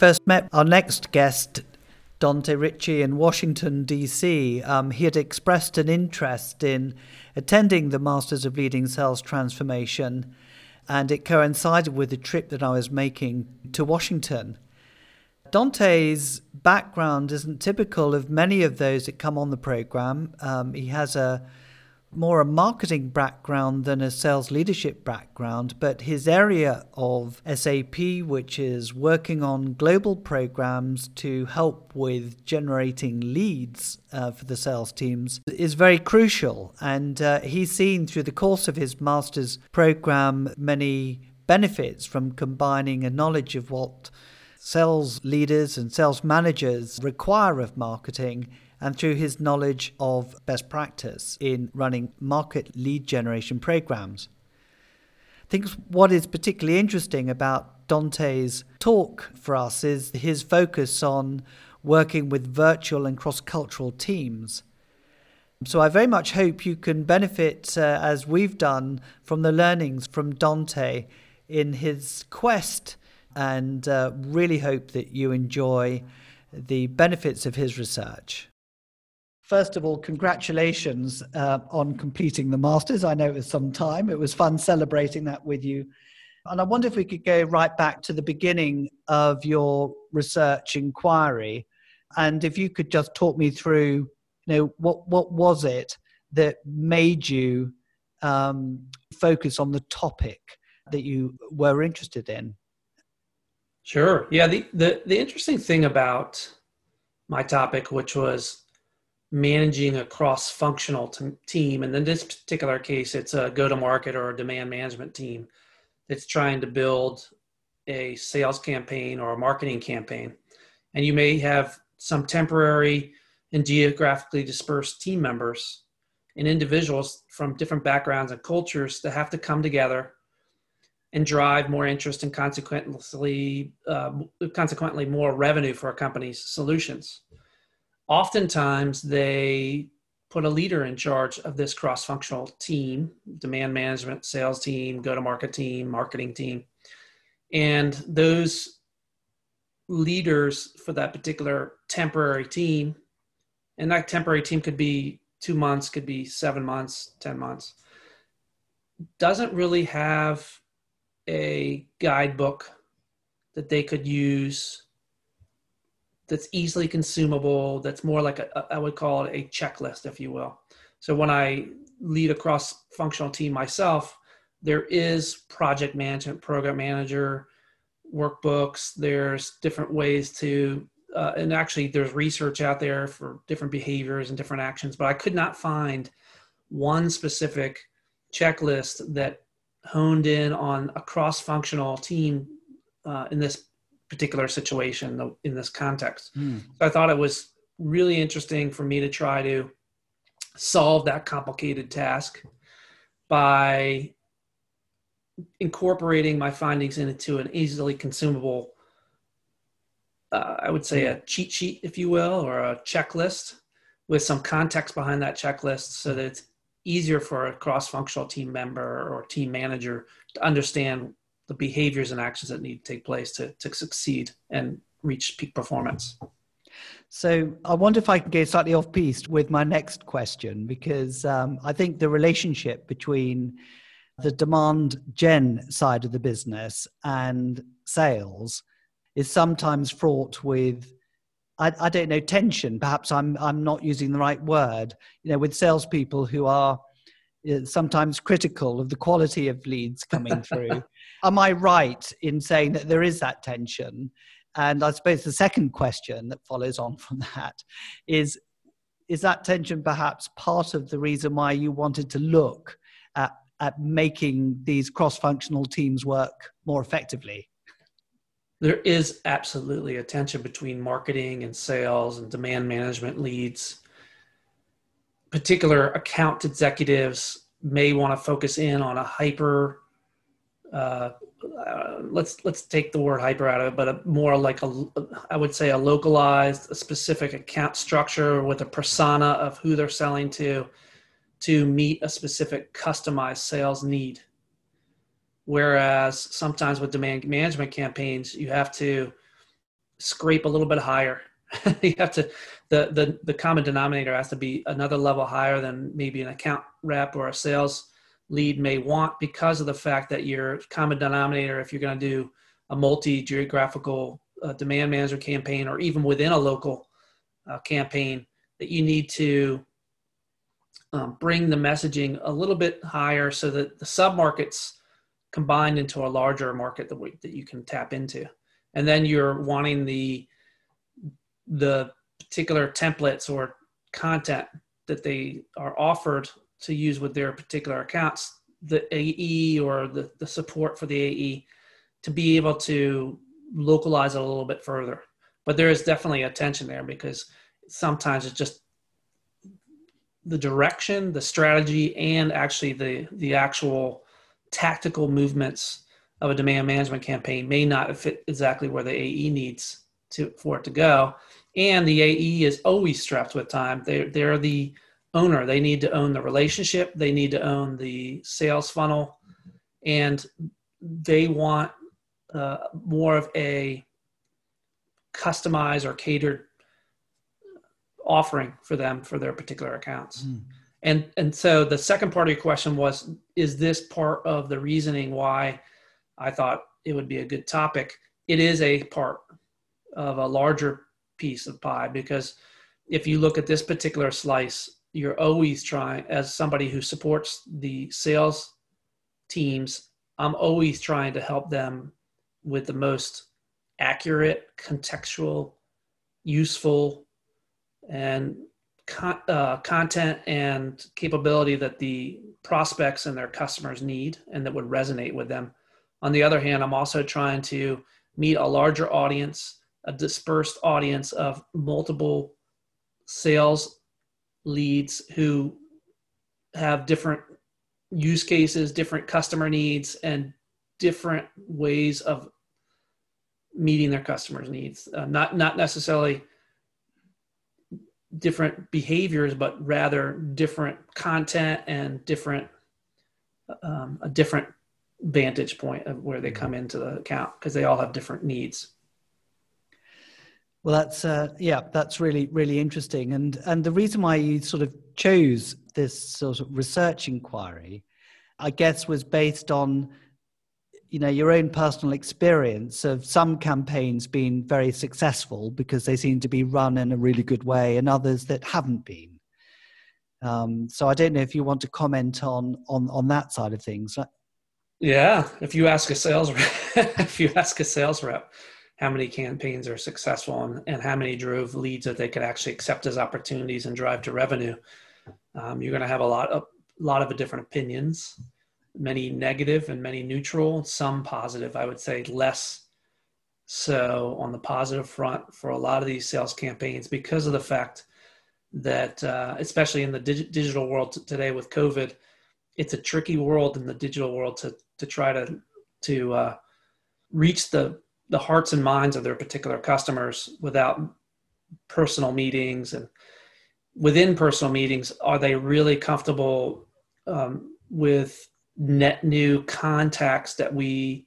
first met our next guest, Dante Ricci, in Washington, D.C., um, he had expressed an interest in attending the Masters of Leading Sales Transformation, and it coincided with the trip that I was making to Washington. Dante's background isn't typical of many of those that come on the program. Um, he has a more a marketing background than a sales leadership background, but his area of SAP, which is working on global programs to help with generating leads uh, for the sales teams, is very crucial. And uh, he's seen through the course of his master's program many benefits from combining a knowledge of what sales leaders and sales managers require of marketing and through his knowledge of best practice in running market lead generation programs. I think what is particularly interesting about Dante's talk for us is his focus on working with virtual and cross cultural teams. So I very much hope you can benefit, uh, as we've done, from the learnings from Dante in his quest, and uh, really hope that you enjoy the benefits of his research. First of all, congratulations uh, on completing the Masters. I know it was some time. It was fun celebrating that with you. And I wonder if we could go right back to the beginning of your research inquiry. And if you could just talk me through, you know, what, what was it that made you um, focus on the topic that you were interested in? Sure. Yeah. The, the, the interesting thing about my topic, which was managing a cross-functional t- team. And in this particular case it's a go-to-market or a demand management team that's trying to build a sales campaign or a marketing campaign. And you may have some temporary and geographically dispersed team members and individuals from different backgrounds and cultures that have to come together and drive more interest and consequently uh, consequently more revenue for a company's solutions oftentimes they put a leader in charge of this cross-functional team demand management sales team go to market team marketing team. And those leaders for that particular temporary team and that temporary team could be two months could be seven months ten months doesn't really have a guidebook that they could use that's easily consumable that's more like a i would call it a checklist if you will. So when i lead a cross functional team myself there is project management program manager workbooks there's different ways to uh, and actually there's research out there for different behaviors and different actions but i could not find one specific checklist that honed in on a cross functional team uh, in this particular situation in this context. Mm. So I thought it was really interesting for me to try to solve that complicated task by incorporating my findings into an easily consumable uh, i would say a cheat sheet if you will or a checklist with some context behind that checklist so that it's easier for a cross-functional team member or team manager to understand the behaviors and actions that need to take place to, to succeed and reach peak performance. So I wonder if I can go slightly off piste with my next question because um, I think the relationship between the demand gen side of the business and sales is sometimes fraught with I, I, don't know tension. Perhaps I'm I'm not using the right word. You know, with salespeople who are Uh, sometimes critical of the quality of leads coming through. Am I right in saying that there is that tension? And I suppose the second question that follows on from that is is that tension perhaps part of the reason why you wanted to look at, at making these cross functional teams work more effectively? There is absolutely a tension between marketing and sales and demand management leads. Particular account executives may want to focus in on a hyper uh, uh, let's let's take the word hyper out of it, but a, more like a I would say a localized, a specific account structure with a persona of who they're selling to, to meet a specific customized sales need. Whereas sometimes with demand management campaigns, you have to scrape a little bit higher. you have to the, the the common denominator has to be another level higher than maybe an account rep or a sales lead may want because of the fact that your common denominator, if you're going to do a multi geographical uh, demand manager campaign or even within a local uh, campaign, that you need to um, bring the messaging a little bit higher so that the sub markets combined into a larger market that, we, that you can tap into. And then you're wanting the the particular templates or content that they are offered to use with their particular accounts the ae or the, the support for the ae to be able to localize it a little bit further but there is definitely a tension there because sometimes it's just the direction the strategy and actually the the actual tactical movements of a demand management campaign may not fit exactly where the AE needs to for it to go. And the AE is always strapped with time. They they're the owner. They need to own the relationship. They need to own the sales funnel, and they want uh, more of a customized or catered offering for them for their particular accounts. Mm. And and so the second part of your question was, is this part of the reasoning why I thought it would be a good topic? It is a part of a larger piece of pie because if you look at this particular slice, you're always trying, as somebody who supports the sales teams, I'm always trying to help them with the most accurate, contextual, useful, and uh, content and capability that the prospects and their customers need and that would resonate with them. On the other hand, I'm also trying to meet a larger audience, a dispersed audience of multiple sales leads who have different use cases, different customer needs, and different ways of meeting their customers' needs. Uh, not not necessarily different behaviors, but rather different content and different um, a different vantage point of where they come into the account because they all have different needs. Well, that's uh, yeah, that's really really interesting, and and the reason why you sort of chose this sort of research inquiry, I guess, was based on you know your own personal experience of some campaigns being very successful because they seem to be run in a really good way and others that haven't been. Um, so i don't know if you want to comment on on on that side of things. Yeah if you ask a sales rep if you ask a sales rep how many campaigns are successful and, and how many drove leads that they could actually accept as opportunities and drive to revenue um, you're going to have a lot of a lot of different opinions many negative and many neutral, some positive. I would say less so on the positive front for a lot of these sales campaigns because of the fact that, uh, especially in the dig- digital world t- today with COVID, it's a tricky world in the digital world to to try to to uh, reach the the hearts and minds of their particular customers without personal meetings and within personal meetings are they really comfortable um, with net new contacts that we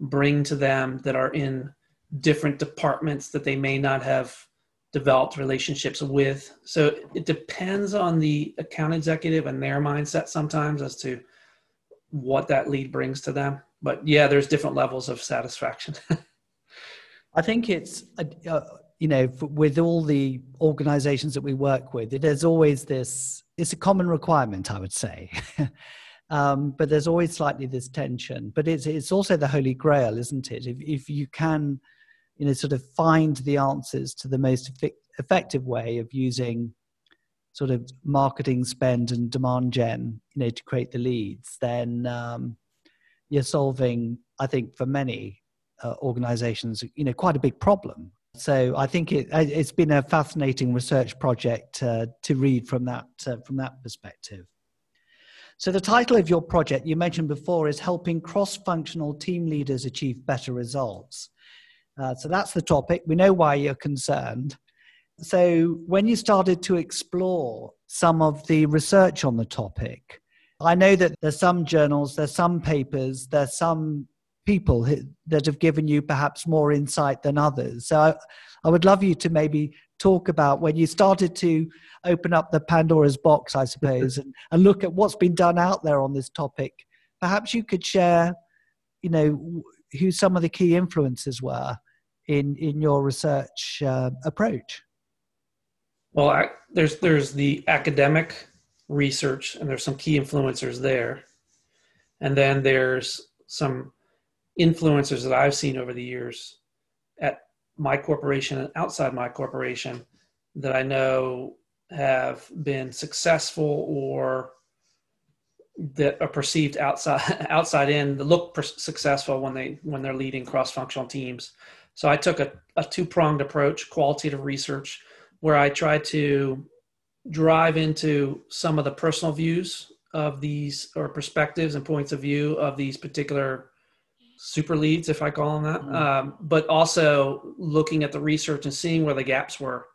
bring to them that are in different departments that they may not have developed relationships with. So it depends on the account executive and their mindset sometimes as to what that lead brings to them. But yeah, there's different levels of satisfaction. I think it's, uh, uh you know, with all the organizations that we work with, there's always this, it's a common requirement, I would say. Um, but there's always slightly this tension. But it's it's also the holy grail, isn't it? If if you can, you know, sort of find the answers to the most effective way of using sort of marketing spend and demand gen, you know, to create the leads, then um, you're solving, I think, for many uh, organizations, you know, quite a big problem. So I think it, has been a fascinating research project uh, to read from that uh, from that perspective. So, the title of your project you mentioned before is Helping Cross Functional Team Leaders Achieve Better Results. Uh, so, that's the topic. We know why you're concerned. So, when you started to explore some of the research on the topic, I know that there's some journals, there's some papers, there's some people that have given you perhaps more insight than others. So I, I would love you to maybe talk about when you started to open up the Pandora's box, I suppose, and, and look at what's been done out there on this topic. Perhaps you could share, you know, who some of the key influences were in in your research uh, approach. Well, I, there's there's the academic research, and there's some key influencers there, and then there's some influencers that I've seen over the years at my corporation and outside my corporation that I know have been successful or that are perceived outside outside in that look per- successful when they when they're leading cross functional teams. So I took a, a two pronged approach, qualitative research, where I tried to drive into some of the personal views of these or perspectives and points of view of these particular super leads, if I call them that, mm-hmm. um, but also looking at the research and seeing where the gaps were.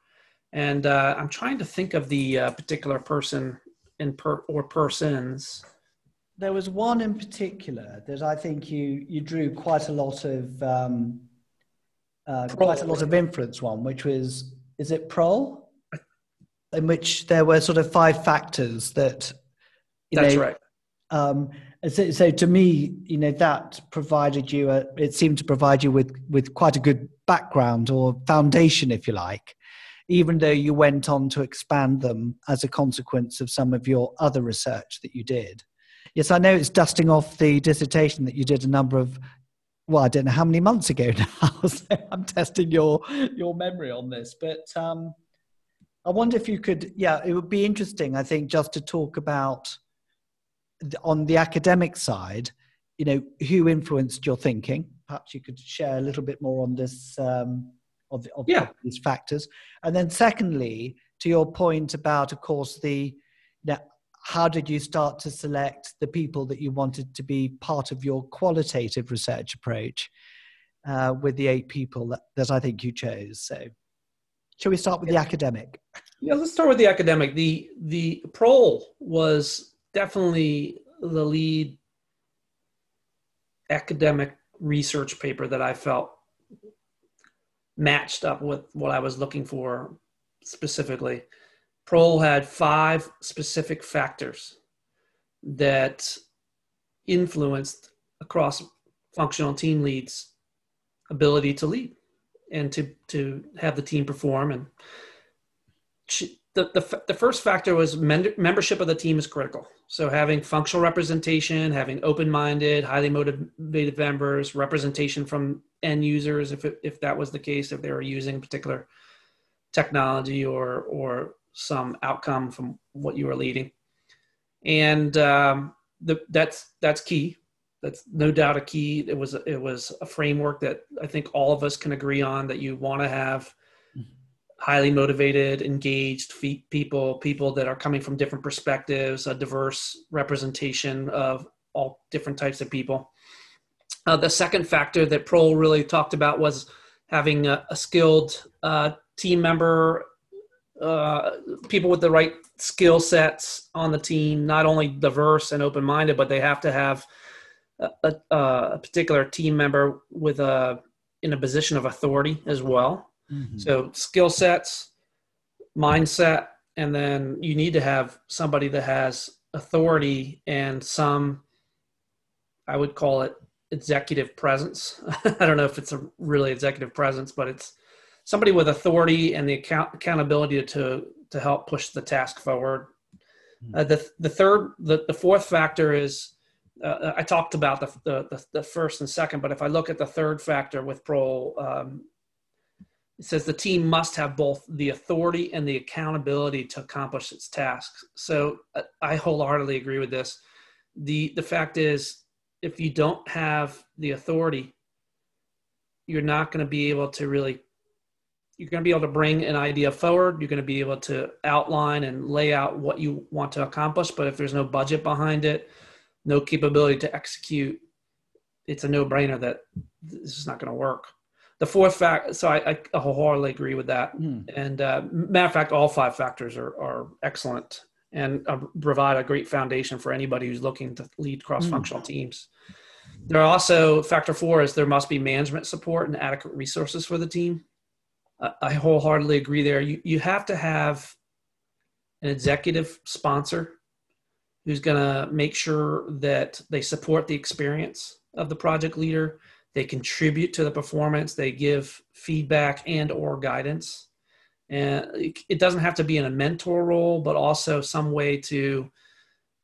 And uh, I'm trying to think of the uh, particular person in per or persons. There was one in particular that I think you you drew quite a lot of um, uh, quite a lot of influence on, which was is it Proehl, in which there were sort of five factors that. That's know, right. Um, so, so, to me, you know, that provided you a, it seemed to provide you with, with quite a good background or foundation, if you like, even though you went on to expand them as a consequence of some of your other research that you did. Yes, I know it's dusting off the dissertation that you did a number of, well, I don't know how many months ago now. so I'm testing your, your memory on this, but um, I wonder if you could, yeah, it would be interesting, I think, just to talk about on the academic side, you know, who influenced your thinking? Perhaps you could share a little bit more on this, um, of, of, yeah. of these factors. And then, secondly, to your point about, of course, the you know, how did you start to select the people that you wanted to be part of your qualitative research approach uh, with the eight people that, that I think you chose? So, shall we start with yeah. the academic? Yeah, let's start with the academic. The the Proehl was definitely the lead academic research paper that I felt matched up with what I was looking for specifically. Proehl had five specific factors that influenced across functional team leads ability to lead and to to have the team perform and the, the, the first factor was membership of the team is critical. So having functional representation, having open-minded, highly motivated members, representation from end users, if it, if that was the case, if they were using particular technology or or some outcome from what you were leading, and um, the, that's that's key. That's no doubt a key. It was it was a framework that I think all of us can agree on that you want to have highly motivated, engaged people, people that are coming from different perspectives, a diverse representation of all different types of people. Uh, the second factor that Proehl really talked about was having a, a skilled uh, team member, uh, people with the right skill sets on the team, not only diverse and open minded, but they have to have a, a, a particular team member with a in a position of authority as well. Mm-hmm. So skill sets, mindset, and then you need to have somebody that has authority and some, I would call it executive presence. I don't know if it's a really executive presence, but it's somebody with authority and the account accountability to to help push the task forward. Mm-hmm. Uh, the the third, the, the fourth factor is uh, I talked about the, the, the first and second, but if I look at the third factor with Proehl, um, it says the team must have both the authority and the accountability to accomplish its tasks. So uh, I wholeheartedly agree with this. The the fact is if you don't have the authority, you're not going to be able to really you're going to be able to bring an idea forward, you're going to be able to outline and lay out what you want to accomplish, but if there's no budget behind it, no capability to execute, it's a no-brainer that this is not going to work the fourth fact, so I, I wholeheartedly agree with that. Mm. And uh, matter of fact, all five factors are, are excellent and uh, provide a great foundation for anybody who's looking to lead cross-functional mm. teams. There are also factor four is there must be management support and adequate resources for the team. I wholeheartedly agree there. You you have to have an executive sponsor who's going to make sure that they support the experience of the project leader they contribute to the performance. They give feedback and or guidance. And it doesn't have to be in a mentor role but also some way to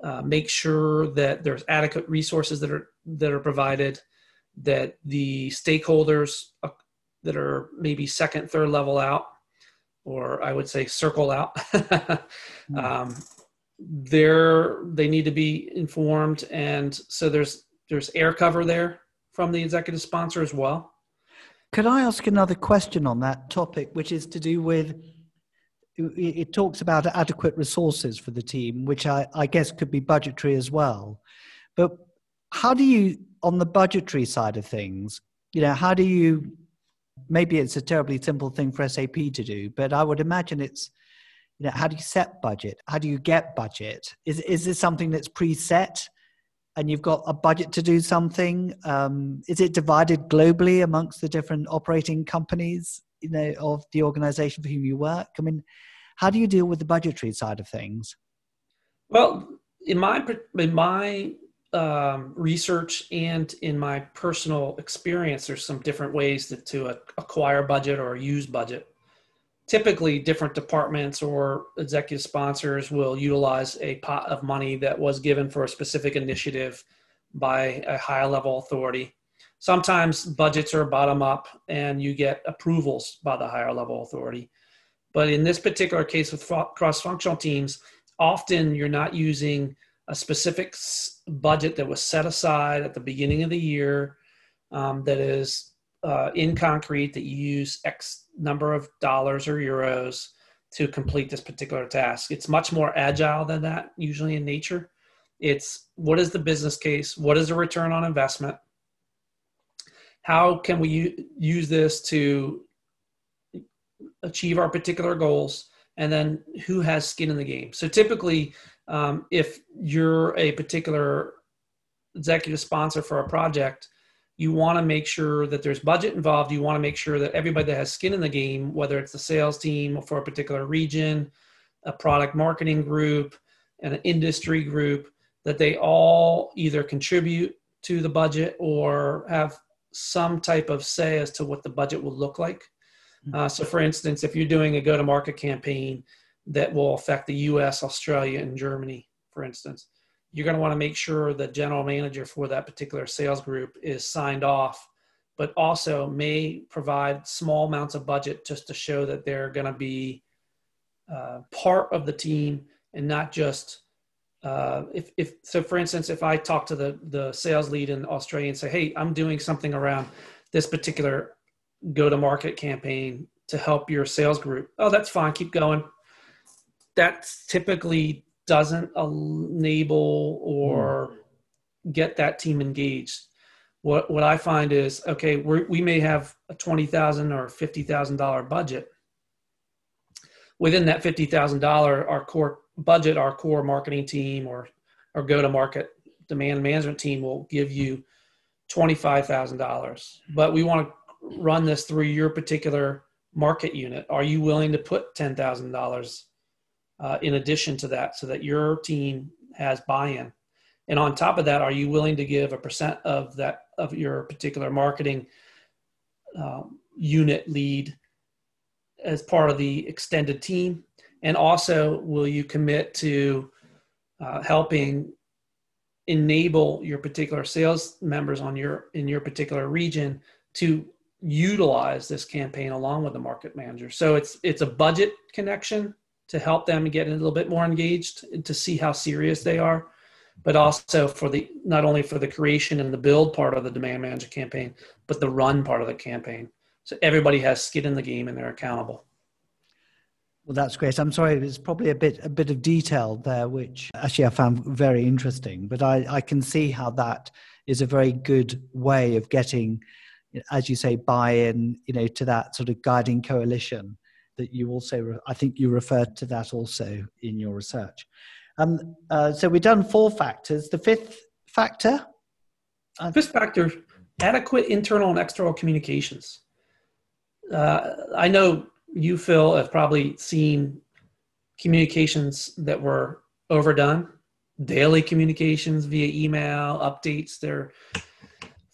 uh, make sure that there's adequate resources that are that are provided that the stakeholders uh, that are maybe second third level out or i would say circle out hmm. um, they're they need to be informed. And so there's there's air cover there from the executive sponsor as well. Could i ask another question on that topic which is to do with it talks about adequate resources for the team which i, I guess could be budgetary as well. But how do you on the budgetary side of things you know how do you maybe it's a terribly simple thing for sap to do but i would imagine it's you know how do you set budget? How do you get budget? Is is this something that's preset and you've got a budget to do something um, is it divided globally amongst the different operating companies you know of the organization for whom you work? I mean how do you deal with the budgetary side of things? Well in my in my um, research and in my personal experience there's some different ways to, to acquire budget or use budget typically different departments or executive sponsors will utilize a pot of money that was given for a specific initiative by a high level authority. Sometimes budgets are bottom up and you get approvals by the higher level authority. But in this particular case with cross functional teams, often you're not using a specific budget that was set aside at the beginning of the year um, that is uh, in concrete that you use X number of dollars or euros to complete this particular task. It's much more agile than that, usually in nature. It's what is the business case? What is the return on investment? How can we u- use this to achieve our particular goals? And then who has skin in the game? So typically, um, if you're a particular executive sponsor for a project, you want to make sure that there's budget involved. You want to make sure that everybody that has skin in the game, whether it's the sales team for a particular region, a product marketing group, and an industry group, that they all either contribute to the budget or have some type of say as to what the budget will look like. Hmm. Uh, so, for instance, if you're doing a go to market campaign that will affect the US, Australia, and Germany, for instance, you're going to want to make sure the general manager for that particular sales group is signed off but also may provide small amounts of budget just to show that they're going to be uh, part of the team and not just uh, if, if so for instance if i talk to the, the sales lead in australia and say hey i'm doing something around this particular go to market campaign to help your sales group oh that's fine keep going. That's typically doesn't enable or mm. get that team engaged. What what I find is okay, we we may have a twenty thousand or fifty thousand dollar budget. Within that fifty thousand dollar, our core budget, our core marketing team or our go to market demand management team will give you twenty five thousand dollars. But we want to run this through your particular market unit. Are you willing to put ten thousand dollars uh, in addition to that so that your team has buy-in. And on top of that are you willing to give a percent of that of your particular marketing um, unit lead as part of the extended team? And also will you commit to uh, helping enable your particular sales members on your in your particular region to utilize this campaign along with the market manager? So it's it's a budget connection to help them get a little bit more engaged to see how serious they are but also for the not only for the creation and the build part of the demand manager campaign but the run part of the campaign. So everybody has skin in the game and they're accountable. Well that's great. I'm sorry there's probably a bit a bit of detail there which actually i found very interesting but i i can see how that is a very good way of getting as you say buy-in you know to that sort of guiding coalition that you also, I think you referred to that also in your research. Um, uh, so we've done four factors. The fifth factor? Fifth factor adequate internal and external communications. Uh, I know you, Phil, have probably seen communications that were overdone, daily communications via email, updates. They're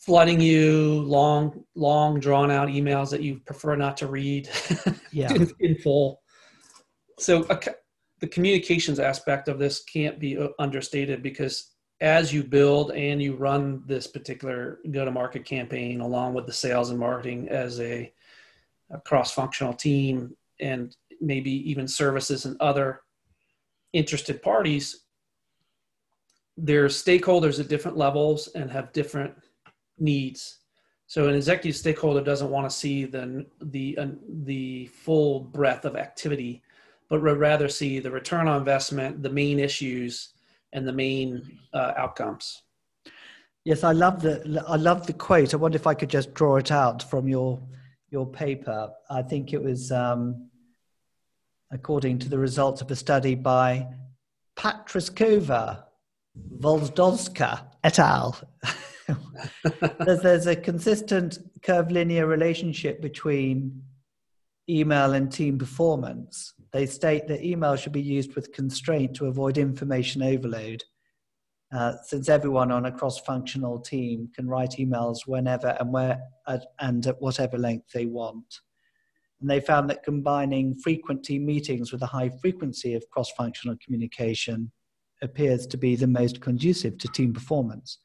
flooding you long, long drawn out emails that you prefer not to read yeah. in full. So uh, the communications aspect of this can't be uh, understated because as you build and you run this particular go to market campaign along with the sales and marketing as a, a cross functional team and maybe even services and other interested parties there's stakeholders at different levels and have different needs so an executive stakeholder doesn't want to see the the uh, the full breadth of activity but would rather see the return on investment the main issues and the main uh, outcomes. Yes, I love the I love the quote. I wonder if I could just draw it out from your your paper. I think it was um, according to the results of a study by Patrashkova, Volzdoska et al. there's, there's a consistent curvilinear relationship between email and team performance. They state that email should be used with constraint to avoid information overload, uh, since everyone on a cross-functional team can write emails whenever and where at, and at whatever length they want. And they found that combining frequent team meetings with a high frequency of cross-functional communication appears to be the most conducive to team performance.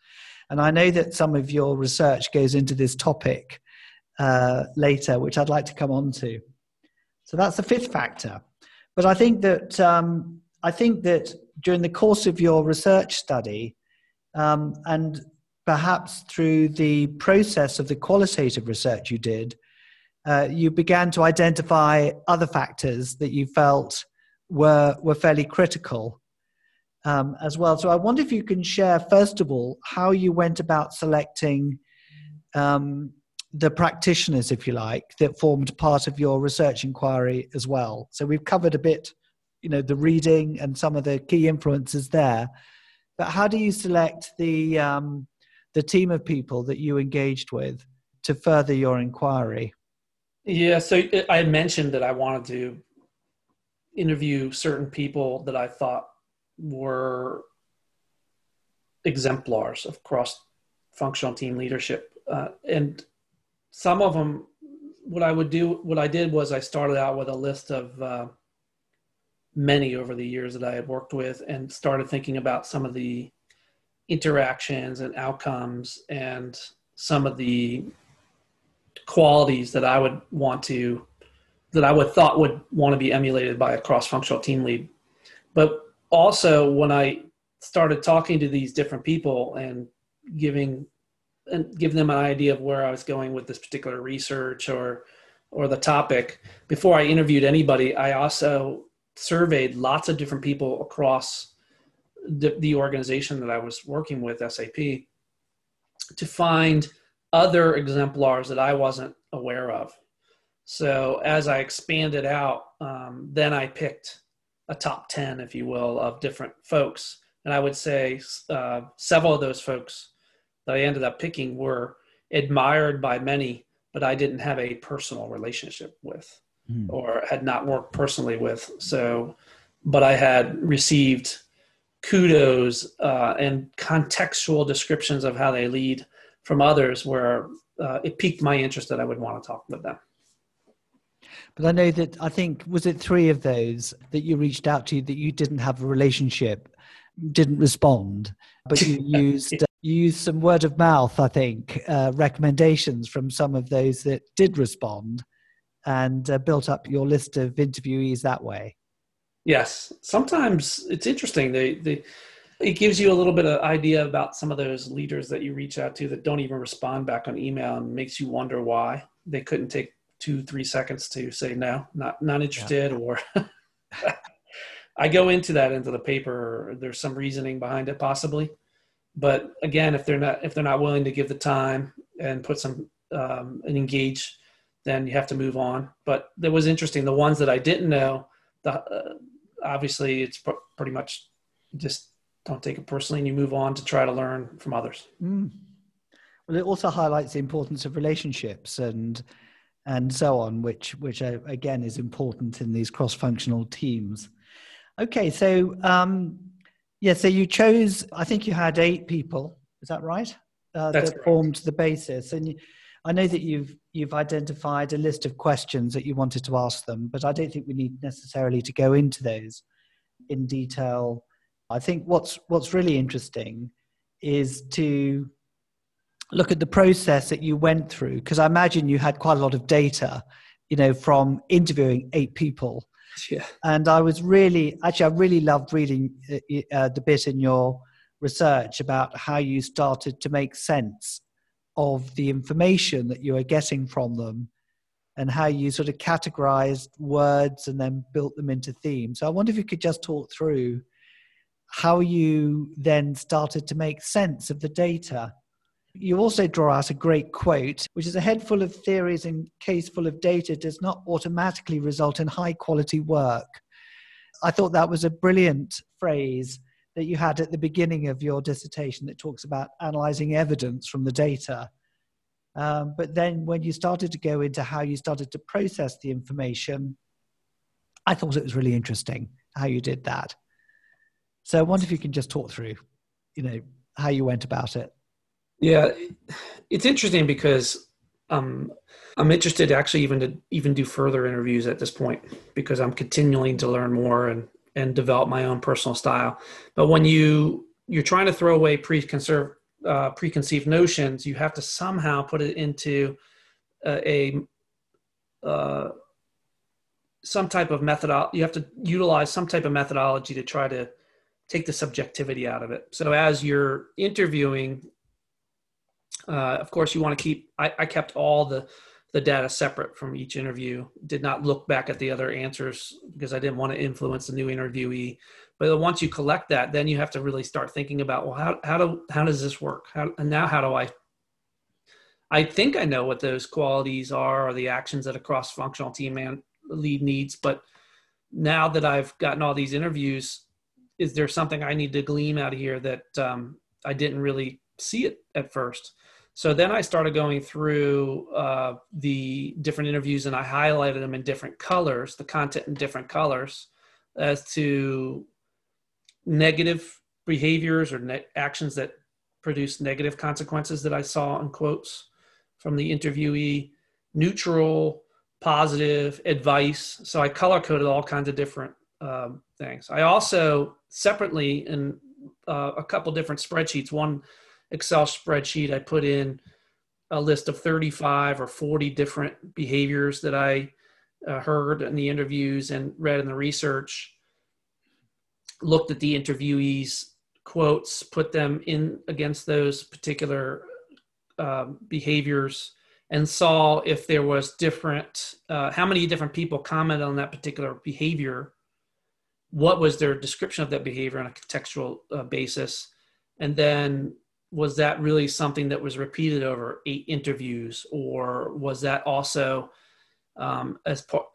And I know that some of your research goes into this topic uh, later, which I'd like to come on to. So that's the fifth factor. But I think that um, I think that during the course of your research study, um, and perhaps through the process of the qualitative research you did, uh, you began to identify other factors that you felt were were fairly critical um, as well. So I wonder if you can share, first of all, how you went about selecting um, the practitioners, if you like, that formed part of your research inquiry as well. So we've covered a bit, you know, the reading and some of the key influences there. But how do you select the um, the team of people that you engaged with to further your inquiry? Yeah, so I had mentioned that I wanted to interview certain people that I thought were exemplars of cross functional team leadership. Uh, and some of them what i would do what i did was i started out with a list of uh, many over the years that i had worked with and started thinking about some of the interactions and outcomes and some of the qualities that i would want to that i would thought would want to be emulated by a cross-functional team lead but also when i started talking to these different people and giving and give them an idea of where I was going with this particular research or or the topic. Before I interviewed anybody, I also surveyed lots of different people across the, the organization that I was working with, SAP, to find other exemplars that I wasn't aware of. So as I expanded out, um, then I picked a top 10, if you will, of different folks. And I would say uh, several of those folks that I ended up picking were admired by many, but I didn't have a personal relationship with mm. or had not worked personally with. So, but I had received kudos uh, and contextual descriptions of how they lead from others where uh, it piqued my interest that I would want to talk with them. But I know that I think was it three of those that you reached out to that you didn't have a relationship, didn't respond, but you used you used some word of mouth, I think, uh, recommendations from some of those that did respond and uh, built up your list of interviewees that way. Yes. Sometimes it's interesting. They, they, it gives you a little bit of idea about some of those leaders that you reach out to that don't even respond back on email and makes you wonder why they couldn't take two, three seconds to say no, not, not interested yeah. or I go into that into the paper. There's some reasoning behind it possibly but again, if they're not if they're not willing to give the time and put some um, and engage, then you have to move on. But it was interesting. The ones that I didn't know, the, uh, obviously it's pr- pretty much just don't take it personally and you move on to try to learn from others. Mm. Well, it also highlights the importance of relationships and and so on, which which uh, again is important in these cross-functional teams. Okay, so um, yeah, so you chose. I think you had eight people. Is that right? Uh, That's that correct. formed the basis, and I know that you've you've identified a list of questions that you wanted to ask them, but I don't think we need necessarily to go into those in detail. I think what's what's really interesting is to look at the process that you went through because I imagine you had quite a lot of data, you know, from interviewing eight people. Yeah. And I was really actually I really loved reading uh, uh the bit in your research about how you started to make sense of the information that you were getting from them and how you sort of categorized words and then built them into themes. So I wonder if you could just talk through how you then started to make sense of the data. You also draw out a great quote, which is a head full of theories and case full of data does not automatically result in high quality work. I thought that was a brilliant phrase that you had at the beginning of your dissertation that talks about analyzing evidence from the data. Um, but then when you started to go into how you started to process the information, I thought it was really interesting how you did that. So I wonder if you can just talk through, you know, how you went about it. Yeah, it's interesting because um, I'm interested actually even to even do further interviews at this point because I'm continuing to learn more and and develop my own personal style. But when you you're trying to throw away preconceived uh, preconceived notions, you have to somehow put it into a, a uh, some type of method. You have to utilize some type of methodology to try to take the subjectivity out of it. So as you're interviewing, uh, of course, you want to keep. I, I kept all the the data separate from each interview. Did not look back at the other answers because I didn't want to influence the new interviewee. But once you collect that, then you have to really start thinking about well, how how do how does this work? How, and now how do I? I think I know what those qualities are or the actions that a cross-functional team man lead needs. But now that I've gotten all these interviews, is there something I need to glean out of here that um, I didn't really see it at first? So then I started going through uh, the different interviews and I highlighted them in different colors, the content in different colors, as to negative behaviors or ne- actions that produce negative consequences that I saw in quotes from the interviewee, neutral, positive, advice. So I color coded all kinds of different um, things. I also separately in uh, a couple different spreadsheets, one Excel spreadsheet, I put in a list of 35 or 40 different behaviors that I uh, heard in the interviews and read in the research. Looked at the interviewees' quotes, put them in against those particular uh, behaviors, and saw if there was different, uh, how many different people commented on that particular behavior, what was their description of that behavior on a contextual uh, basis, and then was that really something that was repeated over eight interviews or was that also um, as part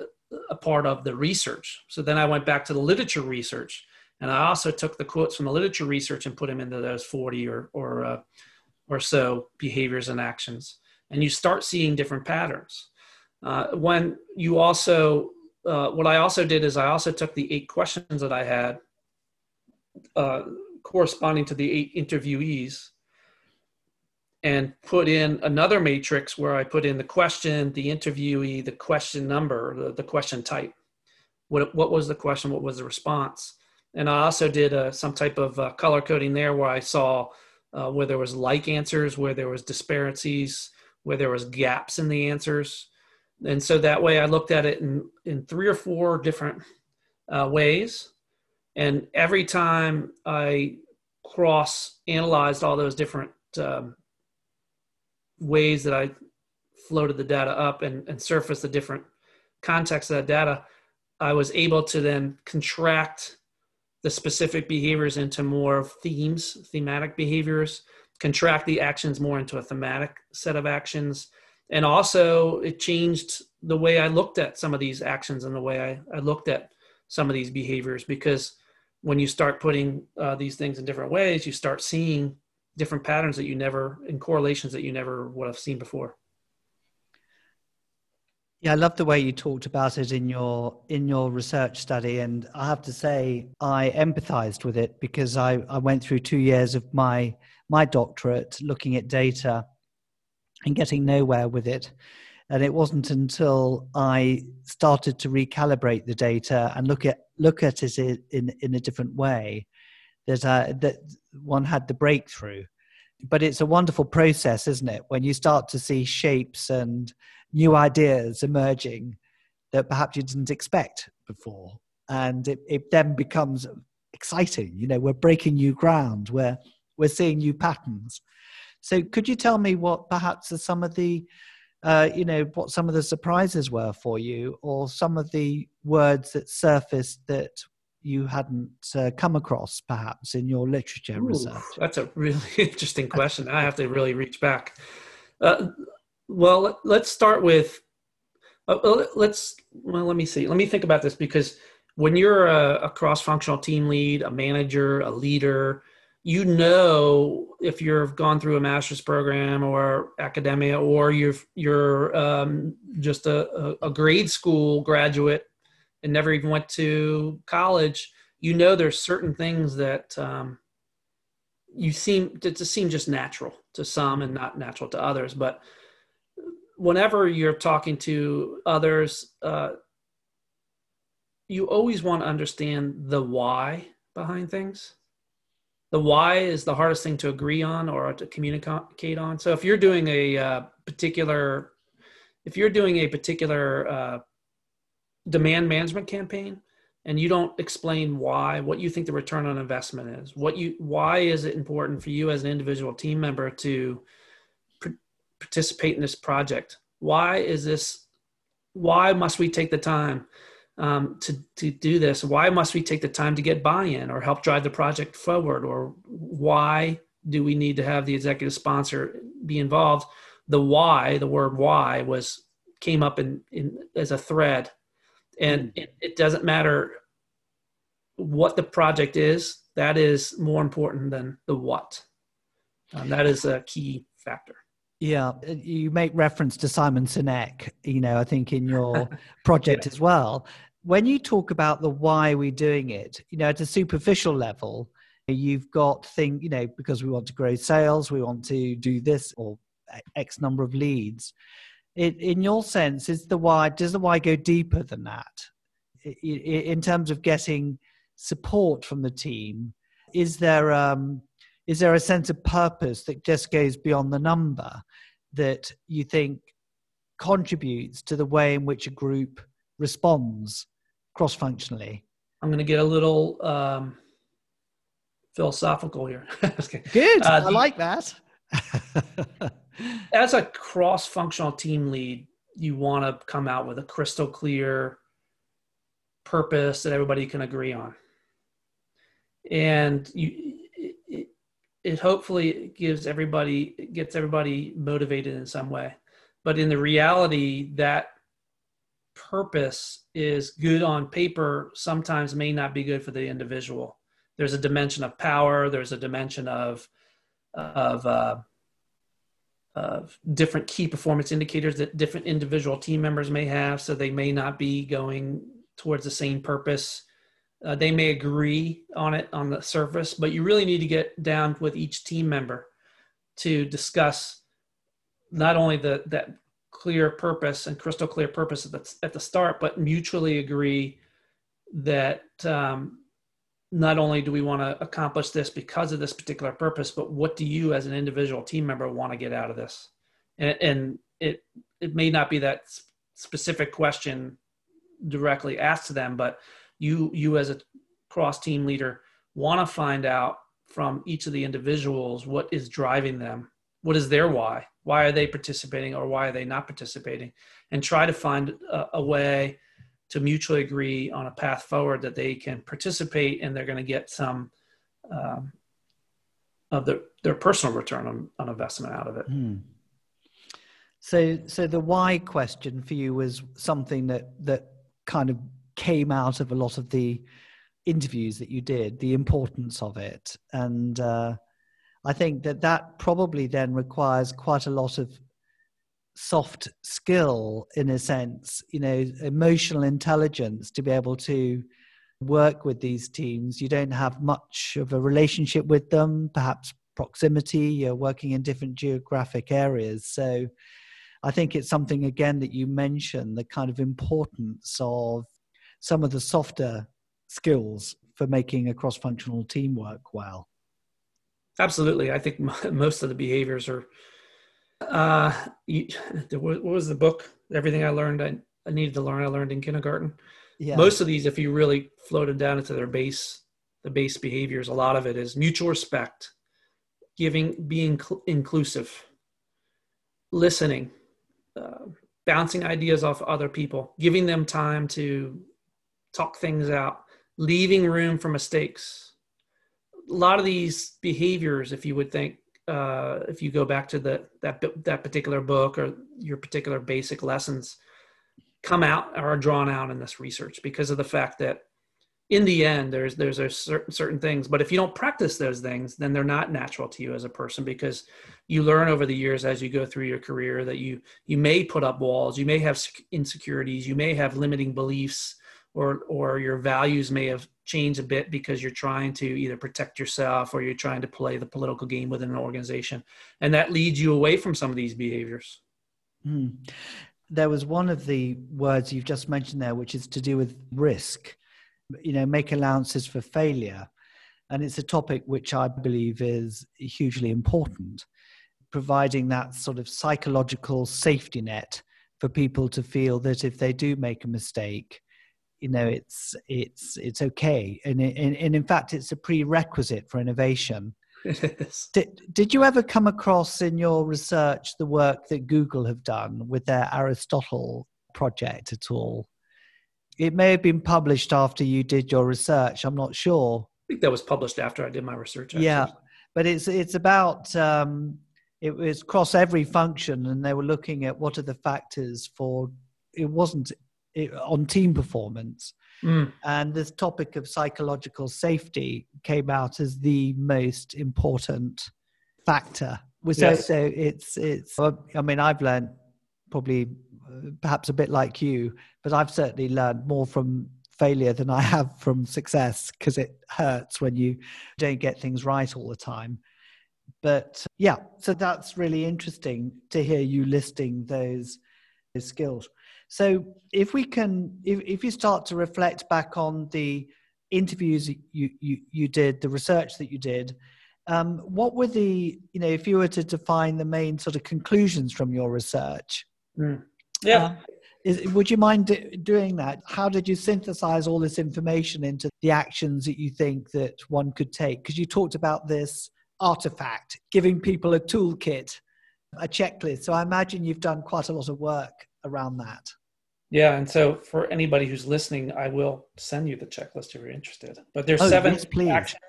a part of the research? So then i went back to the literature research and i also took the quotes from the literature research and put them into those 40 or or uh, or so behaviors and actions. And you start seeing different patterns. Uh, when you also uh, what i also did is i also took the eight questions that i had uh, corresponding to the eight interviewees and put in another matrix where I put in the question, the interviewee, the question number, the, the question type. What, what was the question? What was the response? And I also did a, uh, some type of uh, color coding there where I saw uh, where there was like answers, where there was disparities, where there was gaps in the answers. And so that way I looked at it in, in three or four different uh, ways. And every time I cross analyzed all those different um, ways that I floated the data up and, and surfaced the different contexts of that data, I was able to then contract the specific behaviors into more themes, thematic behaviors, contract the actions more into a thematic set of actions. And also, it changed the way I looked at some of these actions and the way I, I looked at some of these behaviors because when you start putting uh, these things in different ways, you start seeing different patterns that you never in correlations that you never would have seen before. Yeah, I love the way you talked about it in your in your research study, and I have to say I empathized with it because I, I went through two years of my my doctorate looking at data and getting nowhere with it. And it wasn't until I started to recalibrate the data and look at look at it in in a different way that uh, that one had the breakthrough. But it's a wonderful process, isn't it? When you start to see shapes and new ideas emerging that perhaps you didn't expect before, and it, it then becomes exciting. You know, we're breaking new ground. We're we're seeing new patterns. So, could you tell me what perhaps are some of the uh, you know what some of the surprises were for you or some of the words that surfaced that you hadn't uh, come across perhaps in your literature Ooh, research? that's a really interesting question. I have to really reach back. Uh, well let's start with uh, uh, let's well let me see. Let me think about this because when you're a, a cross-functional team lead a manager a leader you know if you've gone through a master's program or academia or you're you're um, just a, a, grade school graduate and never even went to college you know there's certain things that um, you seem to, seem just natural to some and not natural to others but whenever you're talking to others uh, you always want to understand the why behind things the why is the hardest thing to agree on or to communicate on. So if you're doing a uh, particular, if you're doing a particular uh, demand management campaign and you don't explain why, what you think the return on investment is, what you, why is it important for you as an individual team member to participate in this project? Why is this? Why must we take the time? um, to, to do this? Why must we take the time to get buy-in or help drive the project forward? Or why do we need to have the executive sponsor be involved? The why, the word why was came up in, in as a thread. And hmm. it, it doesn't matter what the project is, that is more important than the what. Um, that is a key factor. Yeah, you make reference to Simon Sinek, you know, I think in your project yeah. as well. When you talk about the why we're doing it, you know, at a superficial level, you've got thing, you know, because we want to grow sales, we want to do this or X number of leads. It, in your sense, is the why? Does the why go deeper than that? In terms of getting support from the team, is there um, is there a sense of purpose that just goes beyond the number that you think contributes to the way in which a group responds cross functionally? I'm going to get a little um, philosophical here. Good. Uh, I like that. as a cross functional team lead, you want to come out with a crystal clear purpose that everybody can agree on. And you, it it hopefully gives everybody gets everybody motivated in some way. But in the reality that purpose is good on paper sometimes may not be good for the individual. There's a dimension of power. There's a dimension of of uh, of different key performance indicators that different individual team members may have so they may not be going towards the same purpose. Uh, they may agree on it on the surface, but you really need to get down with each team member to discuss not only the that clear purpose and crystal clear purpose at the, at the start, but mutually agree that um, not only do we want to accomplish this because of this particular purpose, but what do you as an individual team member want to get out of this? And, and it it may not be that specific question directly asked to them, but you you as a cross team leader want to find out from each of the individuals what is driving them. What is their why? Why are they participating or why are they not participating? And try to find a, a way to mutually agree on a path forward that they can participate and they're going to get some um, of their, their personal return on, on investment out of it. Hmm. So, so the why question for you was something that that kind of came out of a lot of the interviews that you did, the importance of it. And uh, I think that that probably then requires quite a lot of soft skill in a sense, you know, emotional intelligence to be able to work with these teams. You don't have much of a relationship with them, perhaps proximity, you're working in different geographic areas. So I think it's something again that you mentioned the kind of importance of some of the softer skills for making a cross functional team work well. Absolutely. I think most of the behaviors are. Uh, you, what was the book? Everything I learned, I, I needed to learn, I learned in kindergarten. Yeah. Most of these, if you really floated down into their base, the base behaviors, a lot of it is mutual respect, giving, being cl- inclusive, listening, uh, bouncing ideas off other people, giving them time to talk things out, leaving room for mistakes. A lot of these behaviors, if you would think, uh, if you go back to the that that particular book or your particular basic lessons, come out or are drawn out in this research because of the fact that in the end there's there's a certain certain things. But if you don't practice those things then they're not natural to you as a person because you learn over the years as you go through your career that you you may put up walls you may have insecurities you may have limiting beliefs or or your values may have changed a bit because you're trying to either protect yourself or you're trying to play the political game within an organization. And that leads you away from some of these behaviors. Mm. there was one of the words you've just mentioned there which is to do with risk. You know make allowances for failure. And it's a topic which i believe is hugely important providing that sort of psychological safety net for people to feel that if they do make a mistake you know it's it's it's okay. And, and, and in fact it's a prerequisite for innovation. Did, did you ever come across in your research the work that google have done with their aristotle project at all? It may have been published after you did your research i'm not sure. I think that was published after i did my research actually. yeah but it's it's about um, it was cross every function and they were looking at what are the factors for it wasn't it, on team performance mm. and this topic of psychological safety came out as the most important factor so, yes. so it's it's i mean i've learned probably perhaps a bit like you, but I've certainly learned more from failure than I have from success because it hurts when you don't get things right all the time. But yeah, so that's really interesting to hear you listing those, those skills. So if we can, if, if you start to reflect back on the interviews you, you, you did, the research that you did, um, what were the, you know, if you were to define the main sort of conclusions from your research, mm. Yeah. Uh, is, would you mind d- doing that? How did you synthesize all this information into the actions that you think that one could take? Because you talked about this artifact, giving people a toolkit, a checklist. So I imagine you've done quite a lot of work around that. Yeah, and so for anybody who's listening, I will send you the checklist if you're interested. But there's oh, seven yes, please. actions.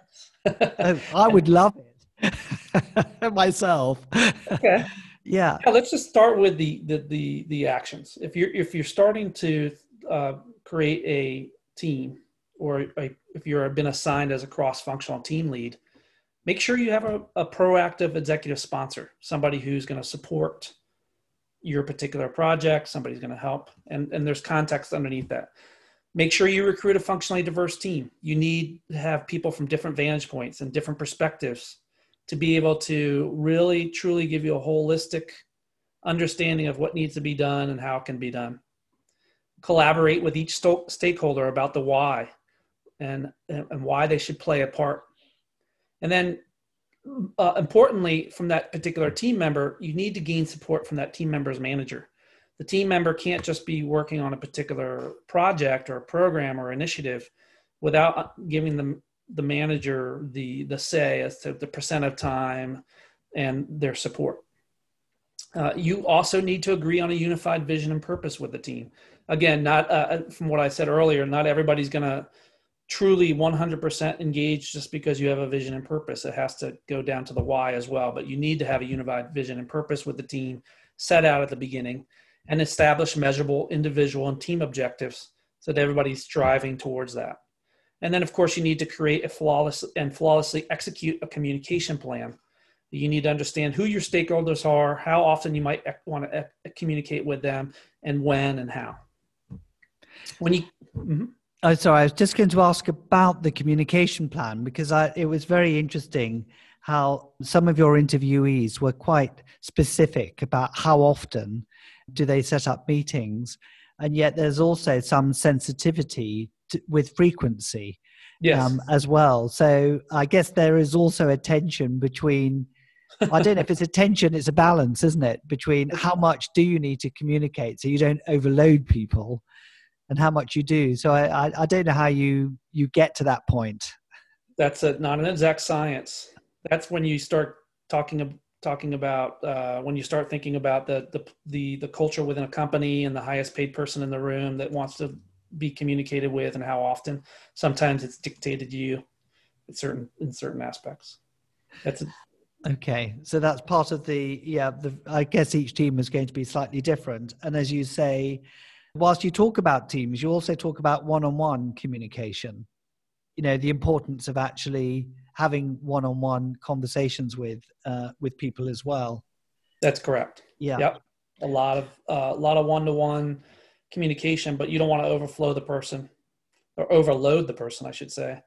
oh, I would love it myself. Okay yeah. yeah let's just start with the, the the the, actions if you're if you're starting to uh, create a team or a, if you're been assigned as a cross-functional team lead make sure you have a, a proactive executive sponsor somebody who's going to support your particular project somebody's going to help and and there's context underneath that make sure you recruit a functionally diverse team you need to have people from different vantage points and different perspectives to be able to really truly give you a holistic understanding of what needs to be done and how it can be done. Collaborate with each st- stakeholder about the why and, and why they should play a part. And then, uh, importantly, from that particular team member, you need to gain support from that team member's manager. The team member can't just be working on a particular project or program or initiative without giving them the manager the the say as to the percent of time and their support. Uh, you also need to agree on a unified vision and purpose with the team. Again, not uh, uh from what I said earlier, not everybody's going to truly 100% engaged just because you have a vision and purpose. It has to go down to the why as well. But you need to have a unified vision and purpose with the team set out at the beginning and establish measurable individual and team objectives so that everybody's striving towards that. And then, of course, you need to create a flawless and flawlessly execute a communication plan You need to understand who your stakeholders are, how often you might want to communicate with them, and when and how. When you, mm-hmm. Oh, sorry, I was just going to ask about the communication plan because I, it was very interesting how some of your interviewees were quite specific about how often do they set up meetings, and yet there's also some sensitivity to, with frequency yes. um, as well. So I guess there is also a tension between. I don't know if it's a tension, it's a balance, isn't it? Between how much do you need to communicate so you don't overload people and how much you do. So I, I, I don't know how you, you get to that point. That's a, not an exact science. That's when you start talking talking about uh, when you start thinking about the, the the the culture within a company and the highest paid person in the room that wants to be communicated with and how often. Sometimes it's dictated to you in certain in certain aspects. That's a, okay. So that's part of the yeah. The I guess each team is going to be slightly different, and as you say, whilst you talk about teams, you also talk about one-on-one communication. You know the importance of actually having one-on-one conversations with uh, with people as well. That's correct. Yeah. Yep. A lot of uh, a lot of one-to-one communication, but you don't want to overflow the person or overload the person, I should say.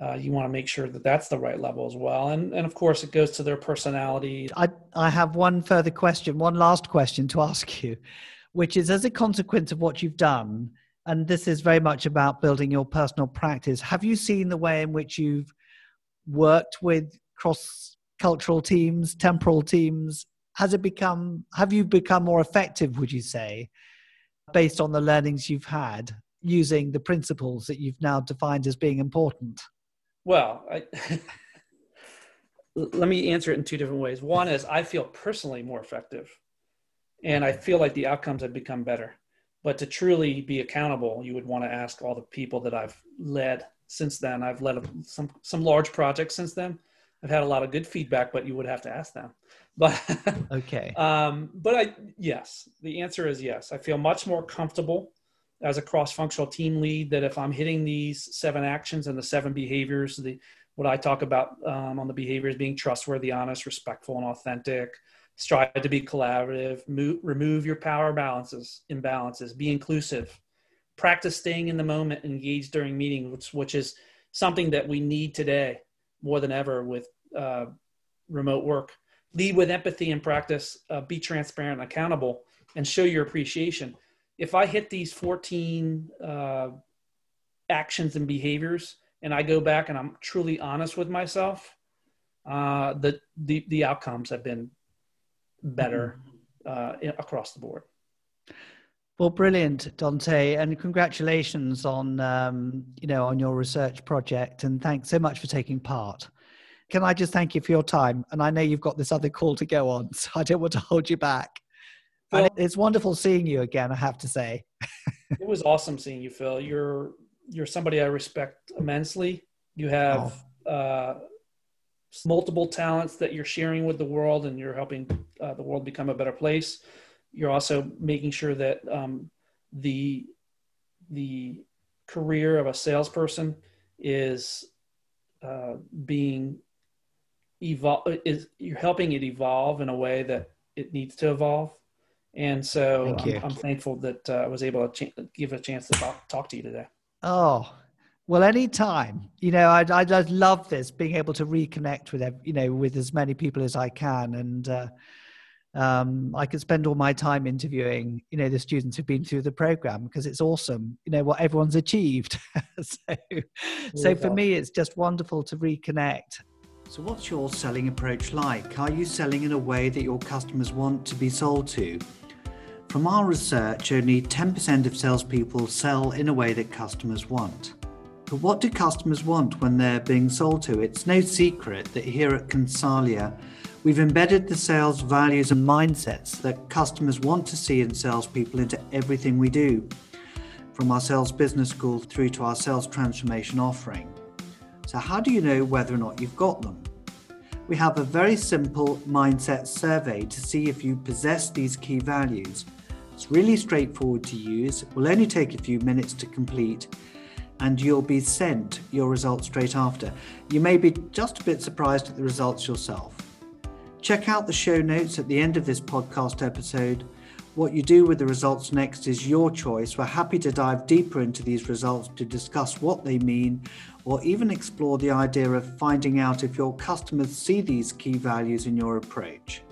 Uh, you want to make sure that that's the right level as well. And, and of course, it goes to their personality. I, I have one further question, one last question to ask you, which is as a consequence of what you've done, and this is very much about building your personal practice, have you seen the way in which you've worked with cross cultural teams, temporal teams? Has it become, have you become more effective, would you say, based on the learnings you've had using the principles that you've now defined as being important? Well, I, let me answer it in two different ways. One is I feel personally more effective, and I feel like the outcomes have become better. But to truly be accountable, you would want to ask all the people that I've led since then. I've led some some large projects since then. I've had a lot of good feedback, but you would have to ask them. But okay. Um, but I yes, the answer is yes. I feel much more comfortable as a cross-functional team lead that if I'm hitting these seven actions and the seven behaviors, the what I talk about um, on the behaviors being trustworthy, honest, respectful, and authentic. Strive to be collaborative. Move, remove your power balances, imbalances. Be inclusive. Practice staying in the moment. Engage during meetings, which, which is something that we need today more than ever with uh, remote work lead with empathy and practice, uh, be transparent and accountable, and show your appreciation. If I hit these 14 uh, actions and behaviors, and I go back and I'm truly honest with myself, uh, the, the the outcomes have been better mm-hmm. uh, across the board. Well, brilliant, Dante, and congratulations on um, you know on your research project, and thanks so much for taking part can I just thank you for your time? And I know you've got this other call to go on, so I don't want to hold you back. Phil, and it's wonderful seeing you again, I have to say. it was awesome seeing you, Phil. You're you're somebody I respect immensely. You have oh. uh, multiple talents that you're sharing with the world, and you're helping uh, the world become a better place. You're also making sure that um, the the career of a salesperson is uh, being evolve is you're helping it evolve in a way that it needs to evolve. And so I'm, I'm, thankful that uh, i was able to ch- give a chance to talk, talk to you today. Oh well anytime you know I, I just love this being able to reconnect with you know with as many people as i can and uh, um, I could spend all my time interviewing, you know, the students who've been through the program because it's awesome, you know, what everyone's achieved. so, so for me, it's just wonderful to reconnect so, what's your selling approach like? Are you selling in a way that your customers want to be sold to? From our research, only 10% of salespeople sell in a way that customers want. But what do customers want when they're being sold to? It's no secret that here at Consalia, we've embedded the sales values and mindsets that customers want to see in salespeople into everything we do, from our sales business school through to our sales transformation offering. So, how do you know whether or not you've got them? We have a very simple mindset survey to see if you possess these key values. It's really straightforward to use, will only take a few minutes to complete, and you'll be sent your results straight after. You may be just a bit surprised at the results yourself. Check out the show notes at the end of this podcast episode. What you do with the results next is your choice. We're happy to dive deeper into these results to discuss what they mean or even explore the idea of finding out if your customers see these key values in your approach.